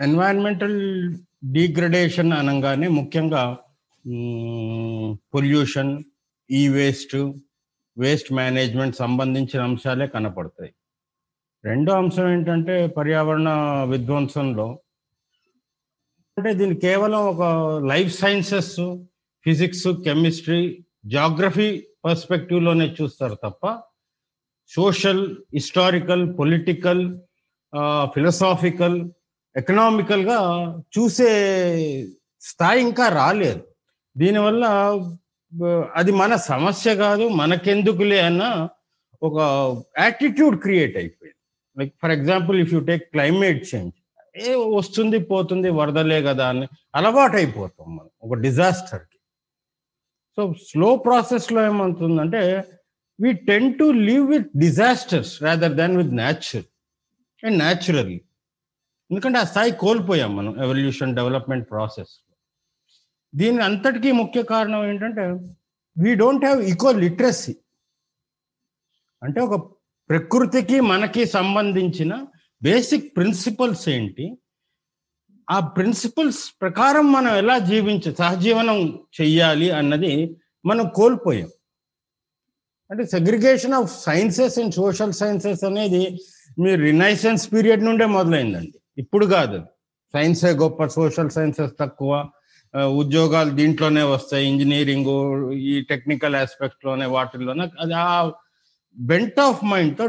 Environmental డీగ్రడేషన్ అనగానే ముఖ్యంగా pollution ఈ వేస్ట్ వేస్ట్ మేనేజ్మెంట్ సంబంధించిన అంశాలే కనపడతాయి. రెండో అంశం ఏంటంటే పర్యావరణ విధ్వంసంలో. అంటే దీన్ని కేవలం ఒక life sciences physics chemistry geography పర్స్పెక్టివ్లోనే చూస్తారు తప్ప సోషల్ హిస్టారికల్ పొలిటికల్ ఫిలసాఫికల్ ఎకనామికల్గా చూసే స్థాయి ఇంకా రాలేదు. దీనివల్ల అది మన సమస్య కాదు మనకెందుకులే అన్న ఒక యాటిట్యూడ్ క్రియేట్ అయిపోయింది. Like for example if you take climate change ఏ వస్తుంది పోతుంది వరదలే కదా అని అలవాటు అయిపోతాం మనం ఒక డిజాస్టర్కి సో స్లో ప్రాసెస్లో ఏమవుతుందంటే we tend to live with disasters rather than with natural and naturally ఎందుకంటే ఆ స్థాయి కోల్పోయాం మనం ఎవల్యూషన్ డెవలప్మెంట్ ప్రాసెస్ దీని అంతటికీ ముఖ్య కారణం ఏంటంటే we don't have equal literacy అంటే ఒక ప్రకృతికి మనకి సంబంధించిన బేసిక్ ప్రిన్సిపల్స్ ఏంటి? ఆ ప్రిన్సిపల్స్ ప్రకారం మనం ఎలా జీవించ సహజీవనం చెయ్యాలి అన్నది మనం కోల్పోయాం. అంటే segregation of sciences and social sciences అనేది మీరు రినైసెన్స్ పీరియడ్ నుండే మొదలైందండి. ఇప్పుడు కాదు. సైన్సే గొప్ప సోషల్ సైన్సెస్ తక్కువ. ఉద్యోగాలు దీంట్లోనే వస్తాయి. ఇంజనీరింగ్ ఈ టెక్నికల్ ఆస్పెక్ట్లోనే వాటిల్లోనే. అది ఆ బెంట్ ఆఫ్ మైండ్తో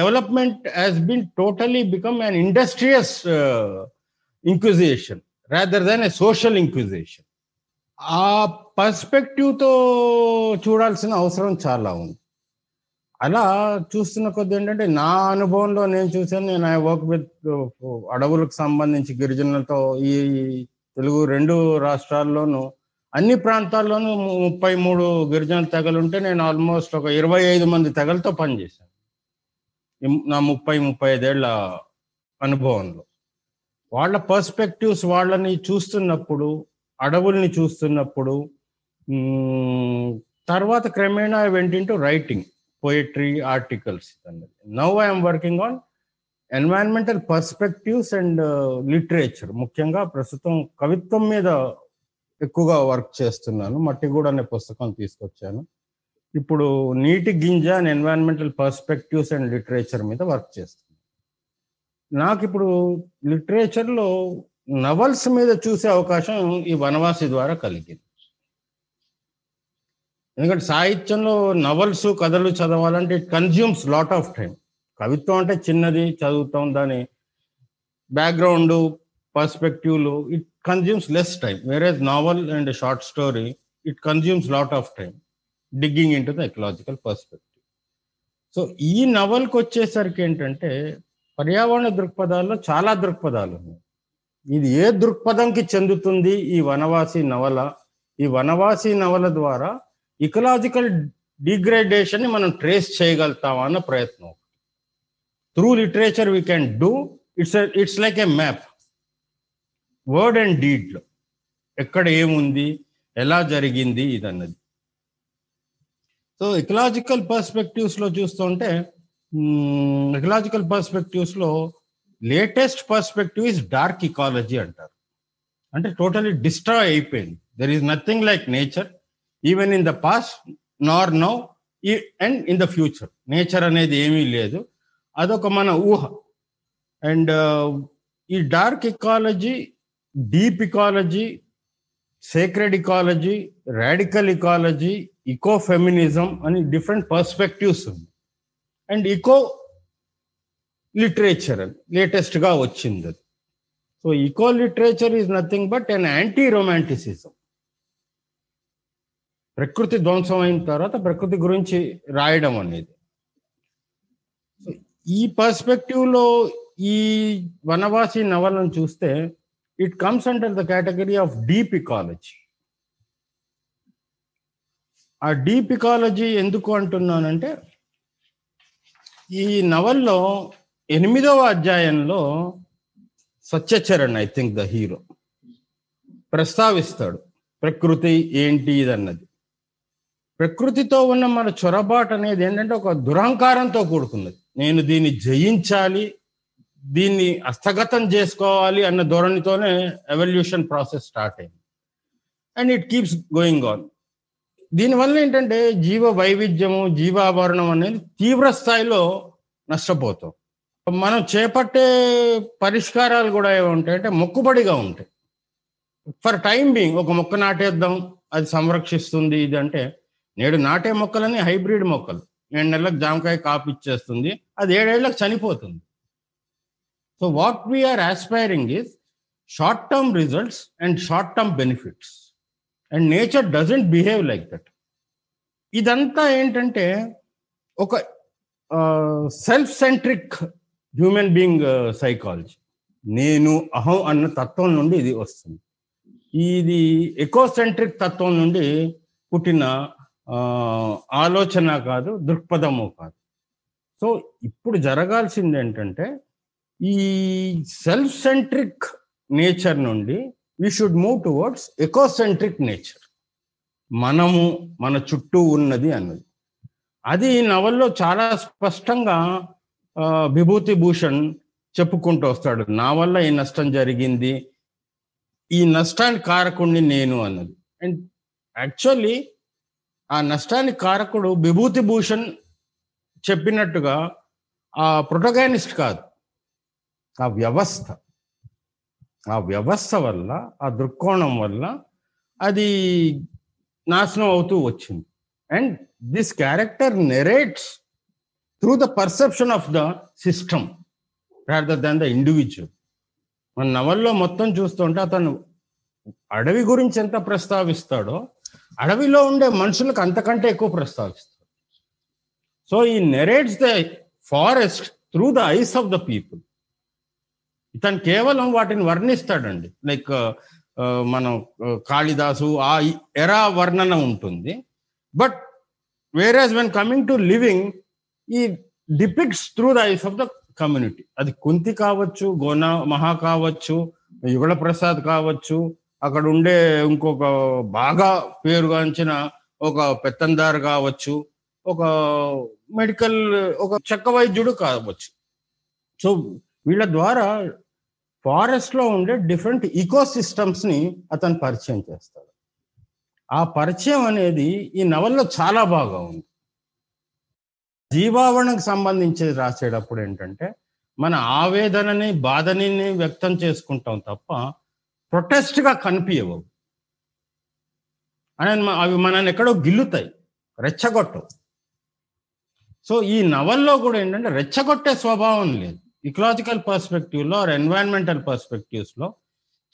development has been totally become an industrious inquisition rather than a social inquisition ఆ పర్స్పెక్టివ్తో చూడాల్సిన అవసరం చాలా ఉంది. అలా చూస్తున్న కొద్ది ఏంటంటే నా అనుభవంలో నేను చూశాను నేను ఐ వర్క్ విత్ అడవులకు సంబంధించి గిరిజనులతో ఈ తెలుగు రెండు రాష్ట్రాల్లోనూ అన్ని ప్రాంతాల్లోనూ ముప్పై మూడు గిరిజన తెగలు ఉంటే నేను ఆల్మోస్ట్ ఒక ఇరవై ఐదు మంది తెగలతో పనిచేశాను. నా ముప్పై ముప్పై ఐదేళ్ళ అనుభవంలో. వాళ్ళ పర్స్పెక్టివ్స్ వాళ్ళని చూస్తున్నప్పుడు అడవుల్ని చూస్తున్నప్పుడు తర్వాత క్రమేణా వెంట writing. Poetry articles now now I'm working on environmental perspectives and literature ముఖ్యంగా ప్రస్తుతం కవిత్వం మీద ఎక్కువగా వర్క్ చేస్తున్నాను. మట్టిగూడ అనే పుస్తకం తీసుకొచ్చాను. ఇప్పుడు నీటి గింజ and environmental perspectives and literature మీద వర్క్ చేస్తున్నాను. నాకు ఇప్పుడు లిటరేచర్లో నవల్స్ మీద చూసే అవకాశం ఈ వనవాసి ద్వారా కలిగింది. ఎందుకంటే సాహిత్యంలో నవల్స్ కథలు చదవాలంటే it consumes lot of time కవిత్వం అంటే చిన్నది చదువుతాం దాని బ్యాక్గ్రౌండ్ పర్స్పెక్టివ్లు ఇట్ కన్జ్యూమ్స్ లెస్ టైం వేరే novel and short story it consumes lot of time digging into the ecological perspective so ఈ నవల్కి వచ్చేసరికి ఏంటంటే పర్యావరణ దృక్పథాల్లో చాలా దృక్పథాలు ఉన్నాయి. ఇది ఏ దృక్పథంకి చెందుతుంది ఈ వనవాసి నవల? ఈ వనవాసి నవల ద్వారా ఇకలాజికల్ డిగ్రేడేషన్ని మనం ట్రేస్ చేయగలుగుతామా అన్న ప్రయత్నం. Through literature we can do it's it's like a map word and డీడ్లో ఎక్కడ ఏముంది ఎలా జరిగింది ఇదన్నది. సో ఎకలాజికల్ పర్స్పెక్టివ్స్లో చూస్తుంటే ecological పర్స్పెక్టివ్స్లో latest perspective is dark ecology అంటారు. అంటే టోటలీ డిస్ట్రాయ్ అయిపోయింది. There is nothing like nature even in the past nor now and in the future nature అనేది ఏమీ లేదు. అదొక మన ఊహ. అండ్ ఈ dark ecology deep ecology sacred ecology radical ecology eco feminism అని డిఫరెంట్ పర్స్పెక్టివ్స్ ఉంది అండ్ ఇకో లిటరేచర్ అని లేటెస్ట్గా వచ్చింది అది. So eco literature is nothing but an anti romanticism ప్రకృతి ధ్వంసం అయిన తర్వాత ప్రకృతి గురించి రాయడం అనేది. ఈ పర్స్పెక్టివ్లో ఈ వనవాసి నవలను చూస్తే it comes under the category of deep ecology ఆ డీప్ ఇకాలజీ ఎందుకు అంటున్నానంటే ఈ నవల్లో ఎనిమిదవ అధ్యాయంలో Satyacharan I think the hero ప్రస్తావిస్తాడు ప్రకృతి ఏంటి ఇదన్నది ప్రకృతితో ఉన్న మన చొరబాటు అనేది ఏంటంటే ఒక దురహంకారంతో కూడుకున్నది. నేను దీన్ని జయించాలి దీన్ని హస్తగతం చేసుకోవాలి అన్న ధోరణితోనే ఎవల్యూషన్ ప్రాసెస్ స్టార్ట్ అయింది. And it keeps going on దీనివల్ల ఏంటంటే జీవ వైవిధ్యము జీవాభరణం అనేది తీవ్ర స్థాయిలో నష్టపోతాం. మనం చేపట్టే పరిష్కారాలు కూడా ఏముంటాయంటే మొక్కుబడిగా ఉంటాయి. ఫర్ టైం బీయింగ్ ఒక మొక్క నాటేద్దాం అది సంరక్షిస్తుంది ఇది అంటే నేడు నాటే మొక్కలని హైబ్రిడ్ మొక్కలు. ఏడు నెలలకు జామకాయ కాపు ఇచ్చేస్తుంది. అది ఏడేళ్ళకు చనిపోతుంది. So what we are aspiring is short term results and short term benefits and nature doesn't behave like that ఇదంతా ఏంటంటే ఒక self centric human being psychology నేను అహం అన్న తత్వం నుండి ఇది వస్తుంది. ఇది ఎకోసెంట్రిక్ తత్వం నుండి పుట్టిన ఆలోచన కాదు దృక్పథము కాదు. సో ఇప్పుడు జరగాల్సింది ఏంటంటే ఈ సెల్ఫ్ సెంట్రిక్ నేచర్ నుండి we should move towards ecocentric nature మనము మన చుట్టూ ఉన్నది అన్నది. అది నవల్లో చాలా స్పష్టంగా విభూతి భూషణ్ చెప్పుకుంటూ వస్తాడు. నా వల్ల ఈ నష్టం జరిగింది ఈ నష్టానికి కారకుడిని నేను అన్నది. అండ్ యాక్చువల్లీ ఆ నష్టానికి కారకుడు విభూతి భూషణ్ చెప్పినట్టుగా ఆ ప్రొటగానిస్ట్ కాదు. ఆ వ్యవస్థ. ఆ వ్యవస్థ వల్ల ఆ దృక్కోణం వల్ల అది నాశనం అవుతూ వచ్చింది. And this character narrates through the perception of the system rather than the individual. మన నవల్లో మొత్తం చూస్తుంటే అతను అడవి గురించి ఎంత ప్రస్తావిస్తాడో అడవిలో ఉండే మనుషులకు అంతకంటే ఎక్కువ ప్రస్తావిస్తారు సో ఈ narrates the forest through the eyes of the people ఇతను కేవలం వాటిని వర్ణిస్తాడండి. లైక్ uh, uh, మనం uh, కాళిదాసు ఆ ఎరా వర్ణన ఉంటుంది. But whereas when coming to living ఈ depicts through the eyes of the community అది కుంతి కావచ్చు గోనా మహా కావచ్చు యుగళ ప్రసాద్ కావచ్చు అక్కడ ఉండే ఇంకొక బాగా పేరుగాంచిన ఒక పెత్తందారు కావచ్చు ఒక మెడికల్ ఒక చెక్క వైద్యుడు కావచ్చు. సో వీళ్ళ ద్వారా ఫారెస్ట్లో ఉండే డిఫరెంట్ ఈకో సిస్టమ్స్ని అతను పరిచయం చేస్తాడు. ఆ పరిచయం అనేది ఈ నవల్లో చాలా బాగా ఉంది. జీవావరణకు సంబంధించి రాసేటప్పుడు ఏంటంటే మన ఆవేదనని బాధని వ్యక్తం చేసుకుంటాం తప్ప ప్రొటెస్ట్గా కనిపించవు అని అవి మనల్ని ఎక్కడో గిల్లుతాయి. రెచ్చగొట్టవు. సో ఈ నవల్లో కూడా ఏంటంటే రెచ్చగొట్టే స్వభావం లేదు. ఇకలాజికల్ పర్స్పెక్టివ్లో ఆర్ ఎన్వైరన్మెంటల్ పర్స్పెక్టివ్స్లో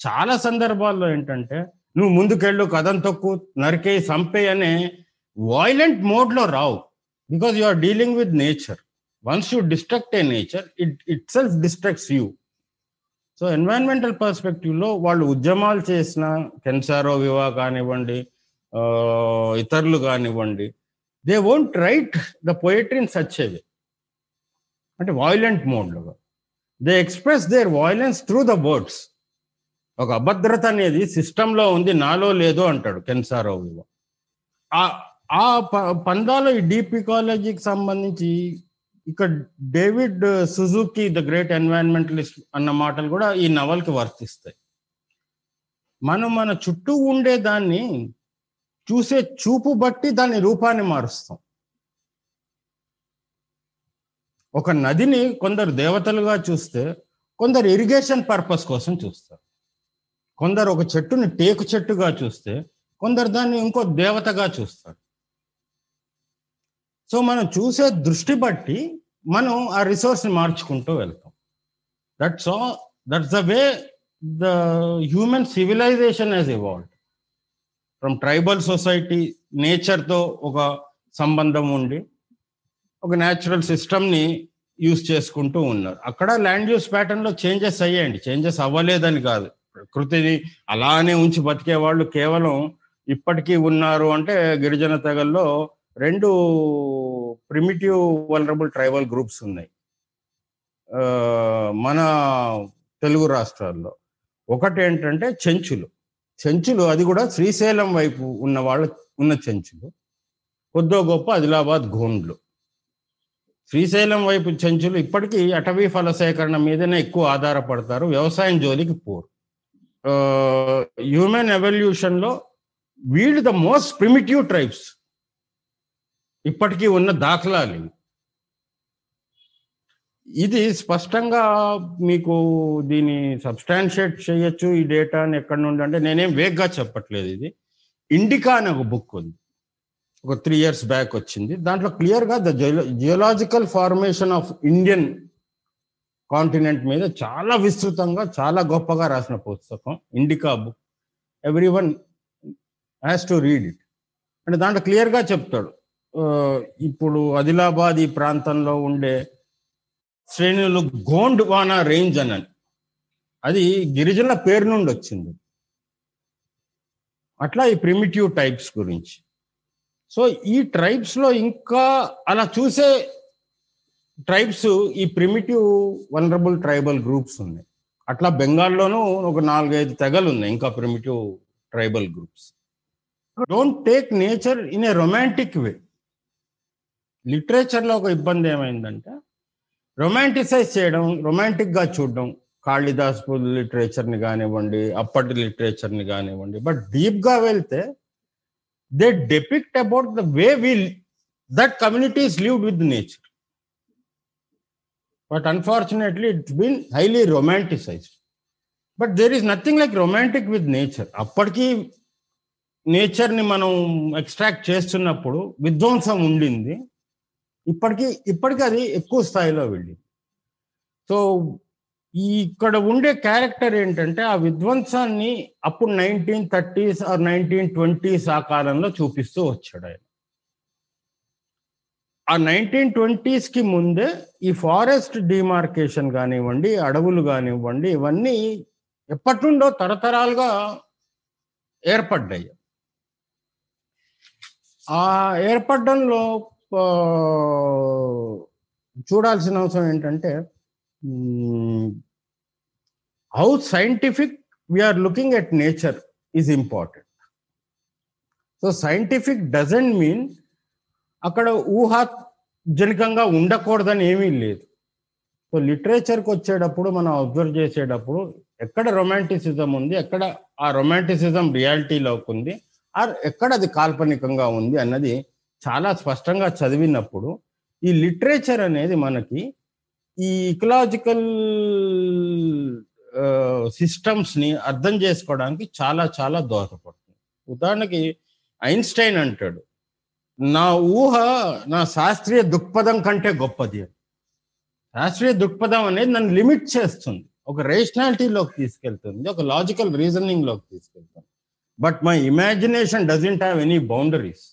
చాలా సందర్భాల్లో ఏంటంటే నువ్వు ముందుకెళ్ళు కథం తొక్కు నరికే సంపే అనే వాయిలెంట్ మోడ్లో రావు. Because you are dealing with nature once you destruct a nature it itself destructs you so environmental పర్స్పెక్టివ్లో వాళ్ళు ఉద్యమాలు చేసిన కెన్సారో వివా కానివ్వండి ఇతరులు కానివ్వండి they won't write the poetry in such a అంటే violent మోడ్లుగా they express their violence through the words ఒక అభద్రత అనేది సిస్టంలో ఉంది నాలో లేదో అంటాడు కెన్సారో వివా. ఆ పందాలో ఈ డీప్ ఇకాలజీకి సంబంధించి ఇక్కడ David uh, Suzuki the great environmentalist అన్న మాటలు కూడా ఈ నవల్కి వర్తిస్తాయి. మనం మన చుట్టూ ఉండే దాన్ని చూసే చూపు బట్టి దాని రూపాన్ని మారుస్తాం. ఒక నదిని కొందరు దేవతలుగా చూస్తే కొందరు ఇరిగేషన్ పర్పస్ కోసం చూస్తారు. కొందరు ఒక చెట్టుని టేకు చెట్టుగా చూస్తే కొందరు దాన్ని ఇంకో దేవతగా చూస్తారు. సో మనం చూసే దృష్టి బట్టి మనం ఆ రిసోర్స్ని మార్చుకుంటూ వెళ్తాం. That's ah that's the way the human civilization has evolve from tribal society నేచర్తో ఒక సంబంధం ఉండి ఒక న్యాచురల్ సిస్టమ్ని యూస్ చేసుకుంటూ ఉన్నారు. అక్కడ ల్యాండ్ యూస్ ప్యాటర్న్లో చేంజెస్ అయ్యాయండి. చేంజెస్ అవ్వలేదని కాదు. ప్రకృతిని అలానే ఉంచి బతికే వాళ్ళు కేవలం ఇప్పటికీ ఉన్నారు అంటే గిరిజన తెగల్లో రెండు ప్రిమిటివ్ వలరబుల్ ట్రైబల్ గ్రూప్స్ ఉన్నాయి. మన తెలుగు రాష్ట్రాల్లో ఒకటి ఏంటంటే చెంచులు. చెంచులు అది కూడా శ్రీశైలం వైపు ఉన్న వాళ్ళ ఉన్న చెంచులు. కొద్దో గొప్ప ఆదిలాబాద్ గోండ్లు. శ్రీశైలం వైపు చెంచులు ఇప్పటికీ అటవీ ఫల సేకరణ మీదనే ఎక్కువ ఆధారపడతారు. వ్యవసాయం జోలికి పోరు. హ్యూమన్ ఎవల్యూషన్లో వీళ్ళు ద మోస్ట్ ప్రిమిటివ్ ట్రైబ్స్ ఇప్పటికీ ఉన్న దాఖలాలు ఇది స్పష్టంగా మీకు దీని సబ్స్టాన్షియేట్ చేయొచ్చు ఈ డేటాని ఎక్కడి నుండి అంటే నేనేం వేగ్గా చెప్పట్లేదు ఇది. ఇండికా అని ఒక బుక్ ఉంది. ఒక త్రీ ఇయర్స్ బ్యాక్ వచ్చింది. దాంట్లో క్లియర్గా the geological formation of Indian continent మీద చాలా విస్తృతంగా చాలా గొప్పగా రాసిన పుస్తకం Indica book. Every one has to read it అంటే దాంట్లో క్లియర్గా చెప్తాడు. ఇప్పుడు ఆదిలాబాద్ ఈ ప్రాంతంలో ఉండే శ్రేణులు గోండ్వానా రేంజ్ అని అది గిరిజనుల పేరు నుండి వచ్చింది. అట్లా ఈ ప్రిమిటివ్ టైప్స్ గురించి. సో ఈ ట్రైబ్స్లో ఇంకా అలా చూసే ట్రైబ్స్ ఈ ప్రిమిటివ్ వనరబుల్ ట్రైబల్ గ్రూప్స్ ఉన్నాయి. అట్లా బెంగాల్లోనూ ఒక నాలుగైదు తెగలు ఉన్నాయి ఇంకా primitive tribal groups. Don't take nature in a romantic way లిటరేచర్లో ఒక ఇబ్బంది ఏమైందంటే రొమాంటిసైజ్ చేయడం రొమాంటిక్గా చూడడం. కాళిదాస్ లిటరేచర్ని కానివ్వండి అప్పటి లిటరేచర్ని కానివ్వండి. బట్ డీప్గా వెళ్తే they depict about the way we that communities lived with nature. But unfortunately it's been highly romanticize but there is nothing like romantic with nature. అప్పటికీ నేచర్ని మనం ఎక్స్ట్రాక్ట్ చేస్తున్నప్పుడు విధ్వంసం ఉండింది. ఇప్పటికీ ఇప్పటికీ అది ఎక్కువ స్థాయిలో వెళ్ళింది. సో ఈ ఇక్కడ ఉండే క్యారెక్టర్ ఏంటంటే ఆ విధ్వంసాన్ని అప్పుడు nineteen thirties or nineteen twenties ఆ కాలంలో చూపిస్తూ వచ్చాడు ఆయన. ఆ నైన్టీన్ ట్వంటీస్కి ముందే ఈ ఫారెస్ట్ డిమార్కేషన్ కానివ్వండి అడవులు కానివ్వండి ఇవన్నీ ఎప్పటి నుండో తరతరాలుగా ఏర్పడ్డాయి. ఆ ఏర్పడడంలో చూడాల్సిన అవసరం ఏంటంటే how scientific we are looking at nature is important so scientific doesn't mean అక్కడ ఊహాజనికంగా ఉండకూడదని ఏమీ లేదు. సో లిటరేచర్కి వచ్చేటప్పుడు మనం అబ్జర్వ్ చేసేటప్పుడు ఎక్కడ రొమాంటిసిజం ఉంది ఎక్కడ ఆ రొమాంటిసిజం రియాలిటీలోకి ఉంది ఆర్ ఎక్కడ అది కాల్పనికంగా ఉంది అన్నది చాలా స్పష్టంగా చదివినప్పుడు ఈ లిటరేచర్ అనేది మనకి ఈ ఇకలాజికల్ సిస్టమ్స్ని అర్థం చేసుకోవడానికి చాలా చాలా దోహదపడుతుంది. ఉదాహరణకి ఐన్స్టైన్ అంటాడు నా ఊహ నా శాస్త్రీయ దృక్పథం కంటే గొప్పది అని. శాస్త్రీయ దృక్పథం అనేది నన్ను లిమిట్ చేస్తుంది. ఒక రేషనాలిటీలోకి తీసుకెళ్తుంది ఒక లాజికల్ రీజనింగ్లోకి తీసుకెళ్తుంది. But my imagination doesn't have any boundaries.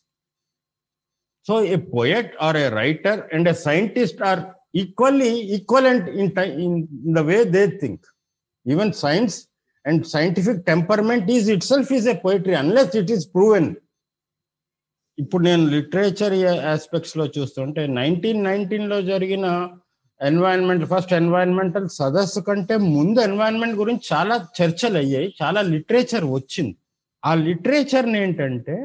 So a poet or a writer and a scientist are equally equivalent in in the way they think even science and scientific temperament is itself is a poetry unless it is proven ఇప్పుడు నేను literature ఆస్పెక్ట్స్లో చూస్తుంటే nineteen నైన్టీన్లో జరిగిన environment first environmental సదస్సు కంటే ముందు environment గురించి చాలా చర్చలు అయ్యాయి చాలా లిటరేచర్ వచ్చింది. ఆ లిటరేచర్ని ఏంటంటే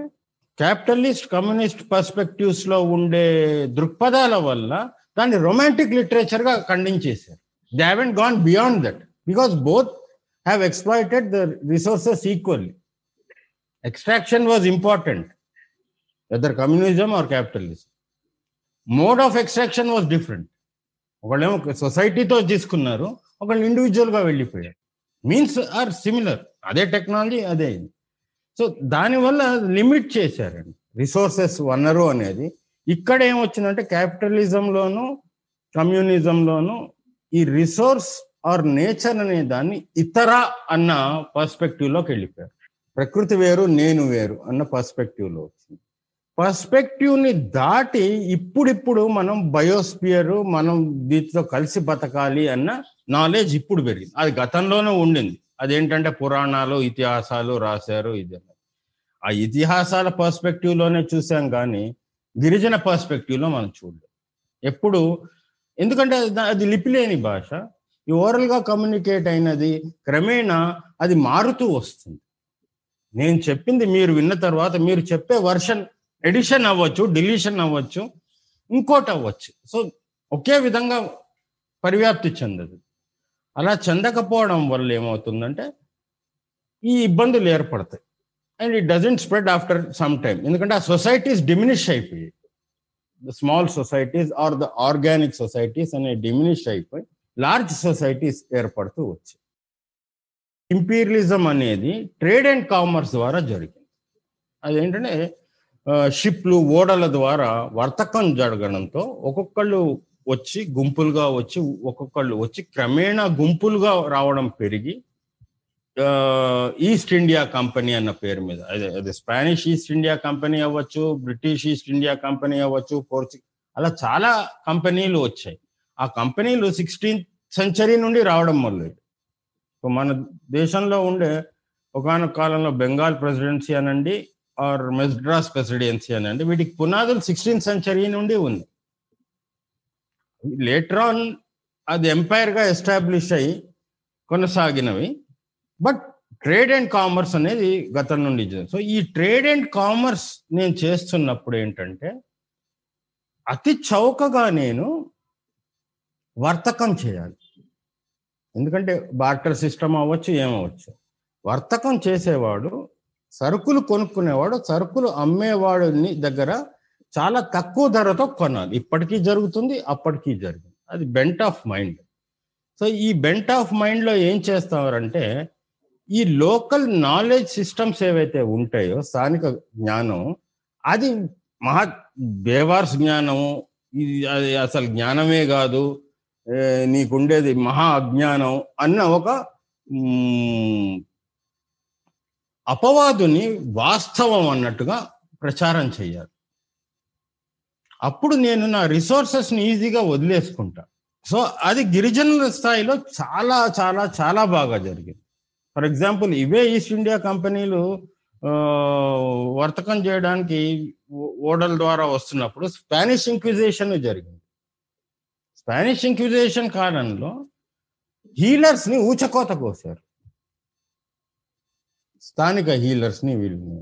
క్యాపిటలిస్ట్ కమ్యూనిస్ట్ పర్స్పెక్టివ్స్లో ఉండే దృక్పథాల వల్ల దాన్ని రొమాంటిక్ లిటరేచర్గా ఖండించేశారు. They haven't gone beyond that because both have exploited the resources equally extraction was important whether communism or capitalism mode of extraction was different ఒకళ్ళేమో సొసైటీతో తీసుకున్నారు ఒకళ్ళు ఇండివిజువల్గా వెళ్ళిపోయారు. మీన్స్ ఆర్ సిమిలర్ అదే టెక్నాలజీ అదే ఇది. సో దానివల్ల లిమిట్ చేశారండి. రిసోర్సెస్ వనరు అనేది. ఇక్కడ ఏమొచ్చిందంటే క్యాపిటలిజంలోను కమ్యూనిజంలోను ఈ రిసోర్స్ ఆర్ నేచర్ అనే దాన్ని ఇతర అన్న పర్స్పెక్టివ్లోకి వెళ్ళిపోయారు. ప్రకృతి వేరు నేను వేరు అన్న పర్స్పెక్టివ్లో వచ్చింది. పర్స్పెక్టివ్ని దాటి ఇప్పుడిప్పుడు మనం బయోస్పియర్ మనం దీంతో కలిసి బతకాలి అన్న నాలెడ్జ్ ఇప్పుడు పెరిగింది. అది గతంలోనే ఉండింది. అదేంటంటే పురాణాలు ఇతిహాసాలు రాశారు ఇది. ఆ ఇతిహాసాల పర్స్పెక్టివ్లోనే చూసాం కానీ గిరిజన పర్స్పెక్టివ్లో మనం చూడలేదు. ఎప్పుడు? ఎందుకంటే అది లిపి లేని భాష. ఈ ఓరల్గా కమ్యూనికేట్ అయినది క్రమేణా అది మారుతూ వస్తుంది. నేను చెప్పింది మీరు విన్న తర్వాత మీరు చెప్పే వర్షన్ ఎడిషన్ అవ్వచ్చు డిలీషన్ అవ్వచ్చు ఇంకోటి అవ్వచ్చు. సో ఒకే విధంగా పరివ్యాప్తి చెందదు. అలా చెందకపోవడం వల్ల ఏమవుతుందంటే ఈ ఇబ్బందులు ఏర్పడతాయి. And it doesn't spread after some time ఎందుకంటే ఆ సొసైటీస్ డిమినిష్ అయిపోయి the small societies or the organic societies అనే డిమినిష్ అయిపోయి లార్జ్ సొసైటీస్ ఏర్పడుతూ వచ్చాయి. ఇంపీరియలిజం అనేది ట్రేడ్ అండ్ కామర్స్ ద్వారా జరిగింది. అదేంటంటే షిప్లు ఓడల ద్వారా వర్తకం జరగడంతో ఒక్కొక్కళ్ళు వచ్చి గుంపులుగా వచ్చి ఒక్కొక్కళ్ళు వచ్చి క్రమేణా గుంపులుగా రావడం పెరిగి ఈస్ట్ ఇండియా కంపెనీ అన్న పేరు మీద అదే అదే స్పానిష్ ఈస్ట్ ఇండియా కంపెనీ అవ్వచ్చు బ్రిటిష్ ఈస్ట్ ఇండియా కంపెనీ అవ్వచ్చు పోర్చు అలా చాలా కంపెనీలు వచ్చాయి. ఆ కంపెనీలు సిక్స్టీన్త్ సెంచరీ నుండి రావడం మొదలైంది మన దేశంలో ఉండే ఒకనొక కాలంలో బెంగాల్ ప్రెసిడెన్సీ అనండి ఆర్ మెజ్రాస్ ప్రెసిడెన్సీ అనండి వీటికి పునాదులు సిక్స్టీన్త్ సెంచరీ నుండి ఉంది. లేటర్ ఆన్ అది ఎంపైర్గా ఎస్టాబ్లిష్ అయ్యి కొనసాగినవి. బట్ ట్రేడ్ అండ్ కామర్స్ అనేది గతం నుండి సో ఈ ట్రేడ్ అండ్ కామర్స్ నేను చేస్తున్నప్పుడు ఏంటంటే అతి చౌకగా నేను వర్తకం చేయాలి. ఎందుకంటే బార్టర్ సిస్టమ్ అవ్వచ్చు ఏమవచ్చు వర్తకం చేసేవాడు సరుకులు కొనుక్కునేవాడు సరుకులు అమ్మేవాడిని దగ్గర చాలా తక్కువ ధరతో కొనాలి. ఇప్పటికీ జరుగుతుంది అప్పటికీ జరుగుతుంది. అది బెంట్ ఆఫ్ మైండ్ సో ఈ బెంట్ ఆఫ్ మైండ్లో ఏం చేస్తారంటే ఈ లోకల్ నాలెడ్జ్ సిస్టమ్స్ ఏవైతే ఉంటాయో స్థానిక జ్ఞానం అది మహా బేవార్స్ జ్ఞానము ఇది అది అసలు జ్ఞానమే కాదు నీకుండేది మహా అజ్ఞానం అన్న ఒక అపవాదుని వాస్తవం అన్నట్టుగా ప్రచారం చేయాలి. అప్పుడు నేను నా రిసోర్సెస్ని ఈజీగా వదిలేసుకుంటా. సో అది గిరిజనుల స్థాయిలో చాలా చాలా చాలా బాగా జరిగింది. ఫర్ ఎగ్జాంపుల్ ఇవే ఈస్ట్ ఇండియా కంపెనీలు వర్తకం చేయడానికి ఓడల ద్వారా వస్తున్నప్పుడు స్పానిష్ ఇంక్విజేషన్ జరిగింది. స్పానిష్ ఇంక్విజేషన్ కాలంలో హీలర్స్ని ఊచకోత కోసారు. స్థానిక హీలర్స్ని వీళ్ళని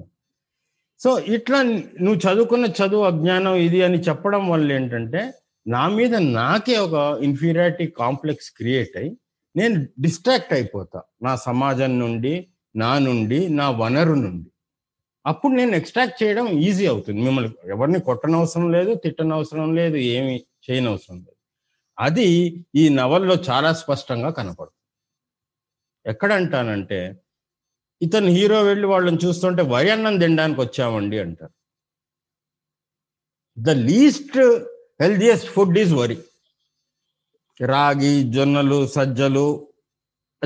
సో ఇట్లా నువ్వు చదువుకున్న చదువు అజ్ఞానం ఇది అని చెప్పడం వల్ల ఏంటంటే నా మీద నాకే ఒక ఇన్ఫీరియారిటీ కాంప్లెక్స్ క్రియేట్ అయ్యి నేను డిస్ట్రాక్ట్ అయిపోతా. నా సమాజం నుండి నా నుండి నా వనరు నుండి. అప్పుడు నేను ఎక్స్ట్రాక్ట్ చేయడం ఈజీ అవుతుంది. మిమ్మల్ని ఎవరిని కొట్టనవసరం లేదు తిట్టనవసరం లేదు ఏమి చేయనవసరం లేదు. అది ఈ నవల్లో చాలా స్పష్టంగా కనపడుతుంది. ఎక్కడంటానంటే ఇతను హీరో వెళ్ళి వాళ్ళని చూస్తుంటే వరి అన్నం తినడానికి వచ్చామండి అంటారు. The least healthiest food is వరి. రాగి జొన్నలు సజ్జలు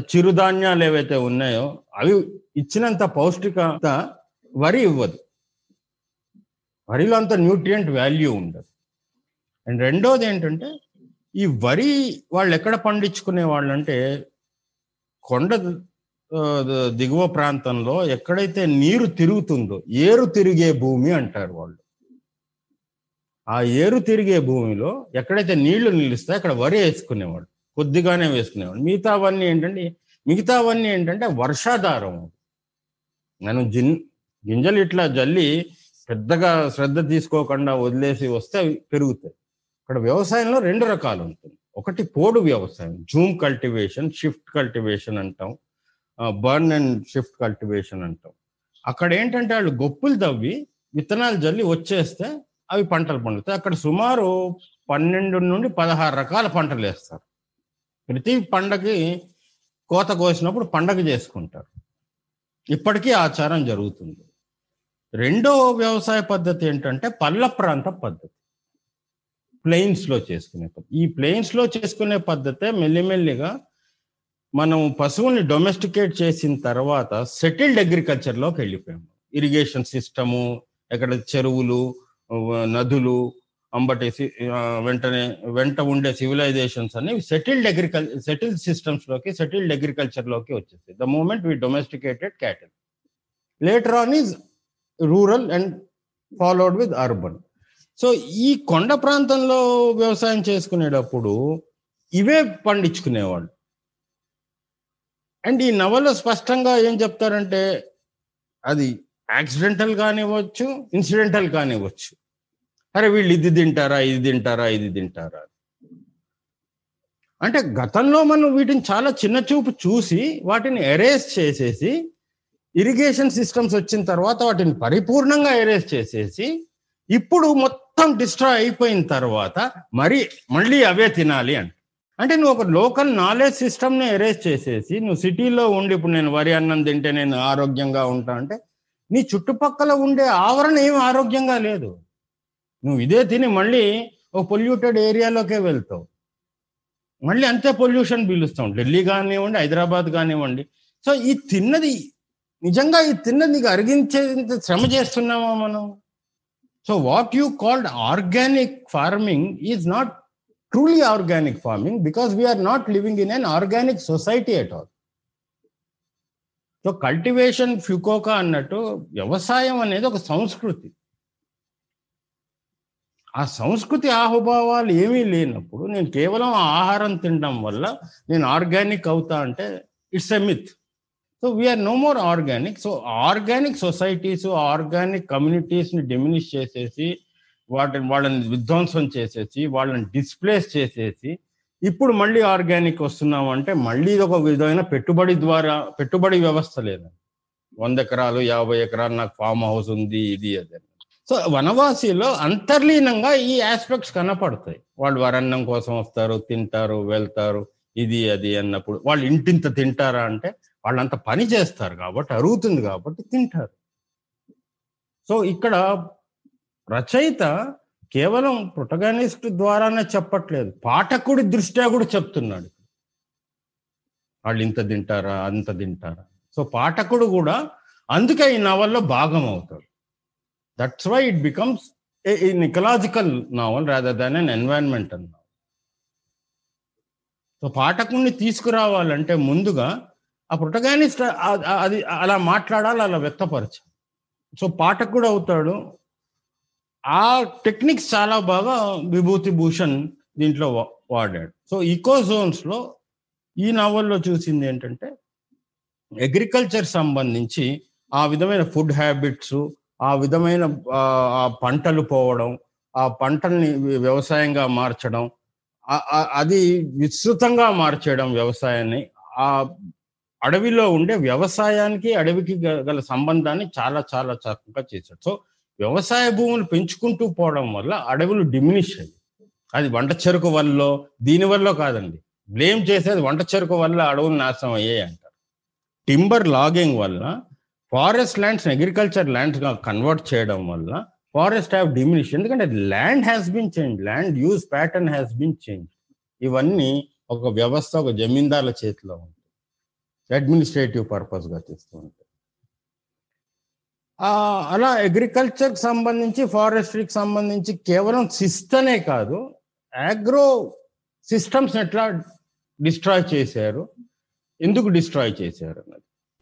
చిరుధాన్యాలు ఏవైతే ఉన్నాయో అవి ఇచ్చినంత పౌష్టికత వరి ఇవ్వదు. వరిలో అంత న్యూట్రియంట్ వాల్యూ ఉండదు. అండ్ రెండోది ఏంటంటే ఈ వరి వాళ్ళు ఎక్కడ పండించుకునే వాళ్ళంటే కొండ దిగువ ప్రాంతంలో ఎక్కడైతే నీరు తిరుగుతుందో ఏరు తిరిగే భూమి అంటారు వాళ్ళు. ఆ ఏరు తిరిగే భూమిలో ఎక్కడైతే నీళ్ళు నిలుస్తాయో అక్కడ వరి వేసుకునేవాడు కొద్దిగానే వేసుకునేవాడు మిగతావన్నీ ఏంటంటే మిగతావన్నీ ఏంటంటే వర్షాధారం. నేను జిన్ గింజలు ఇట్లా జల్లి పెద్దగా శ్రద్ధ తీసుకోకుండా వదిలేసి వస్తే అవి పెరుగుతాయి. ఇక్కడ వ్యవసాయంలో రెండు రకాలు ఉంటుంది. ఒకటి పోడు వ్యవసాయం జూమ్ కల్టివేషన్ షిఫ్ట్ కల్టివేషన్ అంటాం. బర్న్ అండ్ షిఫ్ట్ కల్టివేషన్ అంటాం. అక్కడ ఏంటంటే వాళ్ళు గొప్పులు తవ్వి విత్తనాలు జల్లి వచ్చేస్తే అవి పంటలు పండుతాయి. అక్కడ సుమారు పన్నెండు నుండి పదహారు రకాల పంటలు వేస్తారు. ప్రతి పండగకి కోత కోసినప్పుడు పండగ చేసుకుంటారు. ఇప్పటికీ ఆచారం జరుగుతుంది. రెండో వ్యవసాయ పద్ధతి ఏంటంటే పల్ల ప్రాంత పద్ధతి. ప్లెయిన్స్లో చేసుకునే పద్ధతి. ఈ ప్లెయిన్స్లో చేసుకునే పద్ధతే మెల్లిమెల్లిగా మనం పశువుల్ని డొమెస్టికేట్ చేసిన తర్వాత సెటిల్డ్ అగ్రికల్చర్లోకి వెళ్ళిపోయాము ఇరిగేషన్ సిస్టము ఎక్కడ చెరువులు నదులు అంబటి వెంటనే వెంట ఉండే సివిలైజేషన్స్ అనేవి సెటిల్డ్ అగ్రికల్ సెటిల్డ్ సిస్టమ్స్లోకి సెటిల్డ్ అగ్రికల్చర్లోకి వచ్చేసి the moment we domesticated cattle later on is rural and followed with urban so ఈ కొండ ప్రాంతంలో వ్యవసాయం చేసుకునేటప్పుడు ఇవే పండించుకునేవాళ్ళు. అండ్ ఈ నవలో స్పష్టంగా ఏం చెప్తారంటే అది యాక్సిడెంటల్ కానివ్వచ్చు ఇన్సిడెంటల్ కానివ్వచ్చు. అరే వీళ్ళు ఇది తింటారా ఇది తింటారా ఇది తింటారా? అంటే గతంలో మనం వీటిని చాలా చిన్న చూపు చూసి వాటిని ఎరేస్ చేసేసి ఇరిగేషన్ సిస్టమ్స్ వచ్చిన తర్వాత వాటిని పరిపూర్ణంగా ఎరేస్ చేసేసి ఇప్పుడు మొత్తం డిస్ట్రాయ్ అయిపోయిన తర్వాత మరి మళ్ళీ అవే తినాలి అంట అంటే నువ్వు ఒక లోకల్ నాలెడ్జ్ సిస్టమ్ని ఎరేజ్ చేసేసి నువ్వు సిటీలో ఉండి ఇప్పుడు నేను వరి అన్నం తింటే నేను ఆరోగ్యంగా ఉంటా అంటే నీ చుట్టుపక్కల ఉండే ఆవరణ ఏం ఆరోగ్యంగా లేదు. నువ్వు ఇదే తిని మళ్ళీ ఒక పొల్యూటెడ్ ఏరియాలోకే వెళ్తావు. మళ్ళీ అంతే పొల్యూషన్ పీలుస్తాం ఢిల్లీ కానివ్వండి హైదరాబాద్ కానివ్వండి. సో ఈ తిన్నది నిజంగా ఈ తిన్నది నీకు అరిగించేంత శ్రమ చేస్తున్నామా మనం? So what you called organic farming is not truly organic farming because we are not living in an organic society at all so cultivation Fukuoka అన్నట్టు వ్యవసాయం అనేది ఒక సంస్కృతి. ఆ సంస్కృతి ఆహుభావాలు ఏమీ లేనప్పుడు నేను కేవలం ఆహారం తినడం వల్ల నేను ఆర్గానిక్ అవుతా అంటే it's a myth so we are no more organic so organic societies organic కమ్యూనిటీస్ని diminish చేసేసి వాటిని వాళ్ళని విధ్వంసం చేసేసి వాళ్ళని డిస్ప్లేస్ చేసేసి ఇప్పుడు మళ్ళీ ఆర్గానిక్ వస్తున్నాం అంటే మళ్ళీ ఇది ఒక విధమైన పెట్టుబడి ద్వారా పెట్టుబడి వ్యవస్థ లేదు. వంద ఎకరాలు యాభై ఎకరాలు నాకు ఫామ్ హౌస్ ఉంది ఇది అది. సో వనవాసిలో అంతర్లీనంగా ఈ ఆస్పెక్ట్స్ కనపడతాయి. వాళ్ళు వరన్నం కోసం వస్తారు తింటారు వెళ్తారు ఇది అది అన్నప్పుడు. వాళ్ళు ఇంటింత తింటారా అంటే వాళ్ళంత పని చేస్తారు కాబట్టి అరుగుతుంది కాబట్టి తింటారు. సో ఇక్కడ రచయిత కేవలం ప్రొటగానిస్ట్ ద్వారానే చెప్పట్లేదు. పాఠకుడి దృష్ట్యా కూడా చెప్తున్నాడు. వాళ్ళు ఇంత తింటారా అంత తింటారా? సో పాఠకుడు కూడా అందుకే ఈ నవల్లో భాగం అవుతాడు. That's why it becomes a ecological novel rather than an environmental novel so పాఠకుడిని తీసుకురావాలంటే ముందుగా ఆ ప్రొటగానిస్ట్ అది అలా మాట్లాడాలి అలా వ్యక్తపరచాలి. సో పాఠకుడు అవుతాడు ఆ టెక్నిక్స్ చాలా బాగా విభూతి భూషణ్ దీంట్లో వాడాడు. సో ఈకో జోన్స్లో ఈ నవల్లో చూసింది ఏంటంటే అగ్రికల్చర్ సంబంధించి ఆ విధమైన ఫుడ్ హ్యాబిట్స్ ఆ విధమైన ఆ పంటలు పోవడం ఆ పంటల్ని వ్యవసాయంగా మార్చడం అది విస్తృతంగా మార్చేయడం వ్యవసాయాన్ని ఆ అడవిలో ఉండే వ్యవసాయానికి అడవికి గల సంబంధాన్ని చాలా చాలా చక్కగా చేశాడు. సో వ్యవసాయ భూములు పెంచుకుంటూ పోవడం వల్ల అడవులు డిమినిష్ అయ్యి అది వంట చెరుకు వల్ల దీని వల్ల కాదండి. బ్లేమ్ చేసేది వంట చెరుకు వల్ల అడవులు నాశనం అయ్యాయి అంటారు. టింబర్ లాగింగ్ వల్ల ఫారెస్ట్ ల్యాండ్స్ అగ్రికల్చర్ ల్యాండ్స్గా కన్వర్ట్ చేయడం వల్ల ఫారెస్ట్ హ్యావ్ డిమినిష్ ఎందుకంటే land has been change land use pattern has been change ఇవన్నీ ఒక వ్యవస్థ ఒక జమీందార్ల చేతిలో ఉంటుంది అడ్మినిస్ట్రేటివ్ పర్పస్గా తీస్తూ ఉంటాయి. అలా అగ్రికల్చర్కి సంబంధించి ఫారెస్ట్రీకి సంబంధించి కేవలం సిస్తనే కాదు ఆగ్రో సిస్టమ్స్ ఎట్లా డిస్ట్రాయ్ చేశారు? ఎందుకు డిస్ట్రాయ్ చేశారు అన్నది.